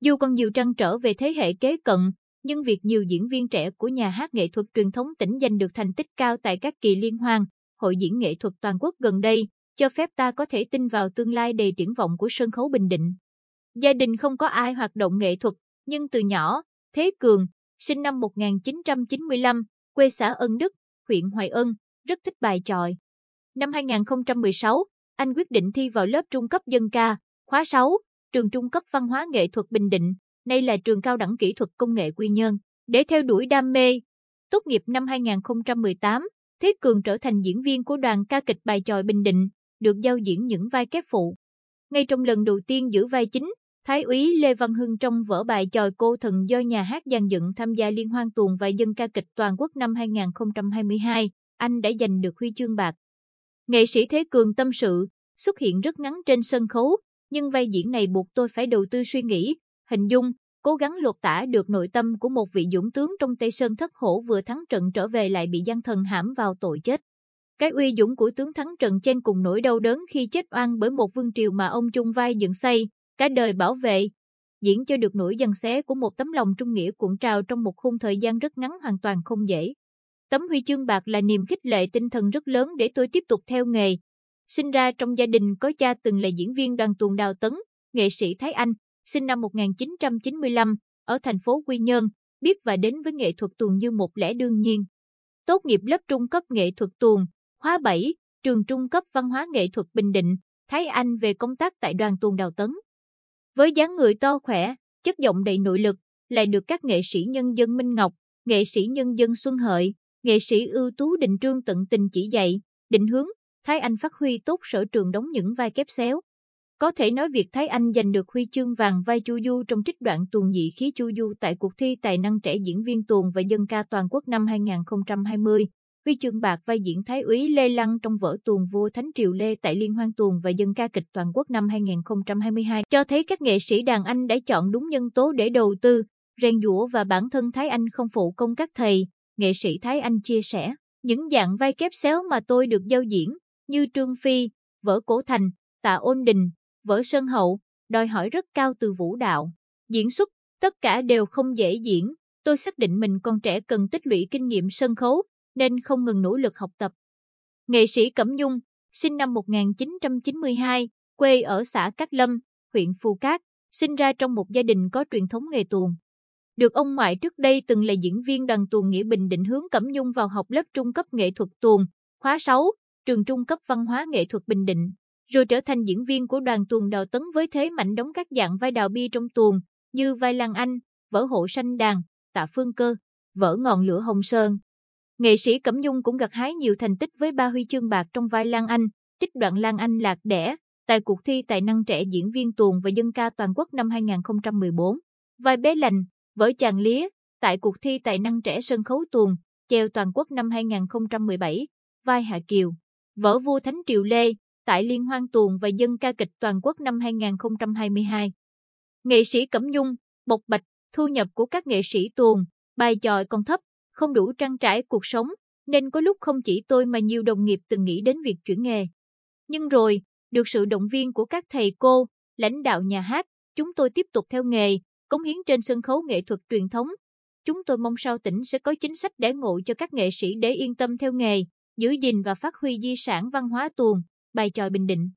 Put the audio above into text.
Dù còn nhiều trăn trở về thế hệ kế cận, nhưng việc nhiều diễn viên trẻ của nhà hát nghệ thuật truyền thống tỉnh giành được thành tích cao tại các kỳ liên hoan, hội diễn nghệ thuật toàn quốc gần đây, cho phép ta có thể tin vào tương lai đầy triển vọng của sân khấu Bình Định. Gia đình không có ai hoạt động nghệ thuật, nhưng từ nhỏ, Thế Cường, sinh năm 1995, quê xã Ân Đức, huyện Hoài Ân, rất thích bài tròi. Năm 2016, anh quyết định thi vào lớp trung cấp dân ca, khóa 6, trường trung cấp văn hóa nghệ thuật Bình Định, nay là trường cao đẳng kỹ thuật công nghệ Quy Nhơn, để theo đuổi đam mê. Tốt nghiệp năm 2018, Thế Cường trở thành diễn viên của đoàn ca kịch bài tròi Bình Định, được giao diễn những vai kép phụ. Ngay trong lần đầu tiên giữ vai chính, Thái úy Lê Văn Hưng trong vở bài tròi cô thần do nhà hát dàn dựng tham gia liên hoan tuồng và dân ca kịch toàn quốc năm 2022, anh đã giành được huy chương bạc. Nghệ sĩ Thế Cường tâm sự, xuất hiện rất ngắn trên sân khấu, nhưng vai diễn này buộc tôi phải đầu tư suy nghĩ, hình dung, cố gắng lột tả được nội tâm của một vị dũng tướng trong Tây Sơn thất hổ vừa thắng trận trở về lại bị gian thần hãm vào tội chết. Cái uy dũng của tướng thắng trận trên cùng nỗi đau đớn khi chết oan bởi một vương triều mà ông chung vai dựng xây, cả đời bảo vệ, diễn cho được nỗi dằn xé của một tấm lòng trung nghĩa cuộn trào trong một khung thời gian rất ngắn hoàn toàn không dễ. Tấm huy chương bạc là niềm khích lệ tinh thần rất lớn để tôi tiếp tục theo nghề. Sinh ra trong gia đình có cha từng là diễn viên đoàn tuồng Đào Tấn, nghệ sĩ Thái Anh, sinh năm 1995, ở thành phố Quy Nhơn, biết và đến với nghệ thuật tuồng như một lẽ đương nhiên. Tốt nghiệp lớp trung cấp nghệ thuật tuồng, khóa 7, trường trung cấp văn hóa nghệ thuật Bình Định, Thái Anh về công tác tại đoàn tuồng Đào Tấn. Với dáng người to khỏe, chất giọng đầy nội lực, lại được các nghệ sĩ nhân dân Minh Ngọc, nghệ sĩ nhân dân Xuân Hợi, nghệ sĩ ưu tú Định Trương tận tình chỉ dạy, định hướng, Thái Anh phát huy tốt sở trường đóng những vai kép xéo. Có thể nói việc Thái Anh giành được huy chương vàng vai Chu Du trong trích đoạn tuồng nhị khí Chu Du tại cuộc thi tài năng trẻ diễn viên tuồng và dân ca toàn quốc năm 2020, huy chương bạc vai diễn Thái úy Lê Lăng trong vở tuồng vua Thánh Triều Lê tại Liên hoan tuồng và dân ca kịch toàn quốc năm 2022 cho thấy các nghệ sĩ đàn anh đã chọn đúng nhân tố để đầu tư, rèn dũa và bản thân Thái Anh không phụ công các thầy, nghệ sĩ Thái Anh chia sẻ. Những dạng vai kép xéo mà tôi được giao diễn, như Trương Phi, vở Cổ Thành, Tạ Ôn Đình, vở Sơn Hậu, đòi hỏi rất cao từ vũ đạo. Diễn xuất, tất cả đều không dễ diễn. Tôi xác định mình còn trẻ cần tích lũy kinh nghiệm sân khấu, nên không ngừng nỗ lực học tập. Nghệ sĩ Cẩm Nhung, sinh năm 1992, quê ở xã Cát Lâm, huyện Phù Cát, sinh ra trong một gia đình có truyền thống nghề tuồng. Được ông ngoại trước đây từng là diễn viên đoàn tuồng Nghĩa Bình định hướng Cẩm Nhung vào học lớp trung cấp nghệ thuật tuồng, khóa 6, trường trung cấp văn hóa nghệ thuật Bình Định, rồi trở thành diễn viên của đoàn tuồng Đào Tấn với thế mạnh đóng các dạng vai đào bi trong tuồng, như vai Lan Anh, vở hộ sanh đàn, tạ phương cơ, vở ngọn lửa hồng sơn. Nghệ sĩ Cẩm Nhung cũng gặt hái nhiều thành tích với ba huy chương bạc trong vai Lan Anh, trích đoạn Lan Anh lạc đẻ, tại cuộc thi tài năng trẻ diễn viên tuồng và dân ca toàn quốc năm 2014. Vai bé lành, vở chàng lía, tại cuộc thi tài năng trẻ sân khấu tuồng, chèo toàn quốc năm 2017. Vai Hạ Kiều, vở vua Thánh Triều Lê, tại Liên hoan tuồng và dân ca kịch toàn quốc năm 2022. Nghệ sĩ Cẩm Nhung, bộc bạch, thu nhập của các nghệ sĩ tuồng, bài tròi còn thấp, không đủ trang trải cuộc sống, nên có lúc không chỉ tôi mà nhiều đồng nghiệp từng nghĩ đến việc chuyển nghề. Nhưng rồi, được sự động viên của các thầy cô, lãnh đạo nhà hát, chúng tôi tiếp tục theo nghề, cống hiến trên sân khấu nghệ thuật truyền thống. Chúng tôi mong sao tỉnh sẽ có chính sách để ngộ cho các nghệ sĩ để yên tâm theo nghề, giữ gìn và phát huy di sản văn hóa tuồng, bài tròi Bình Định.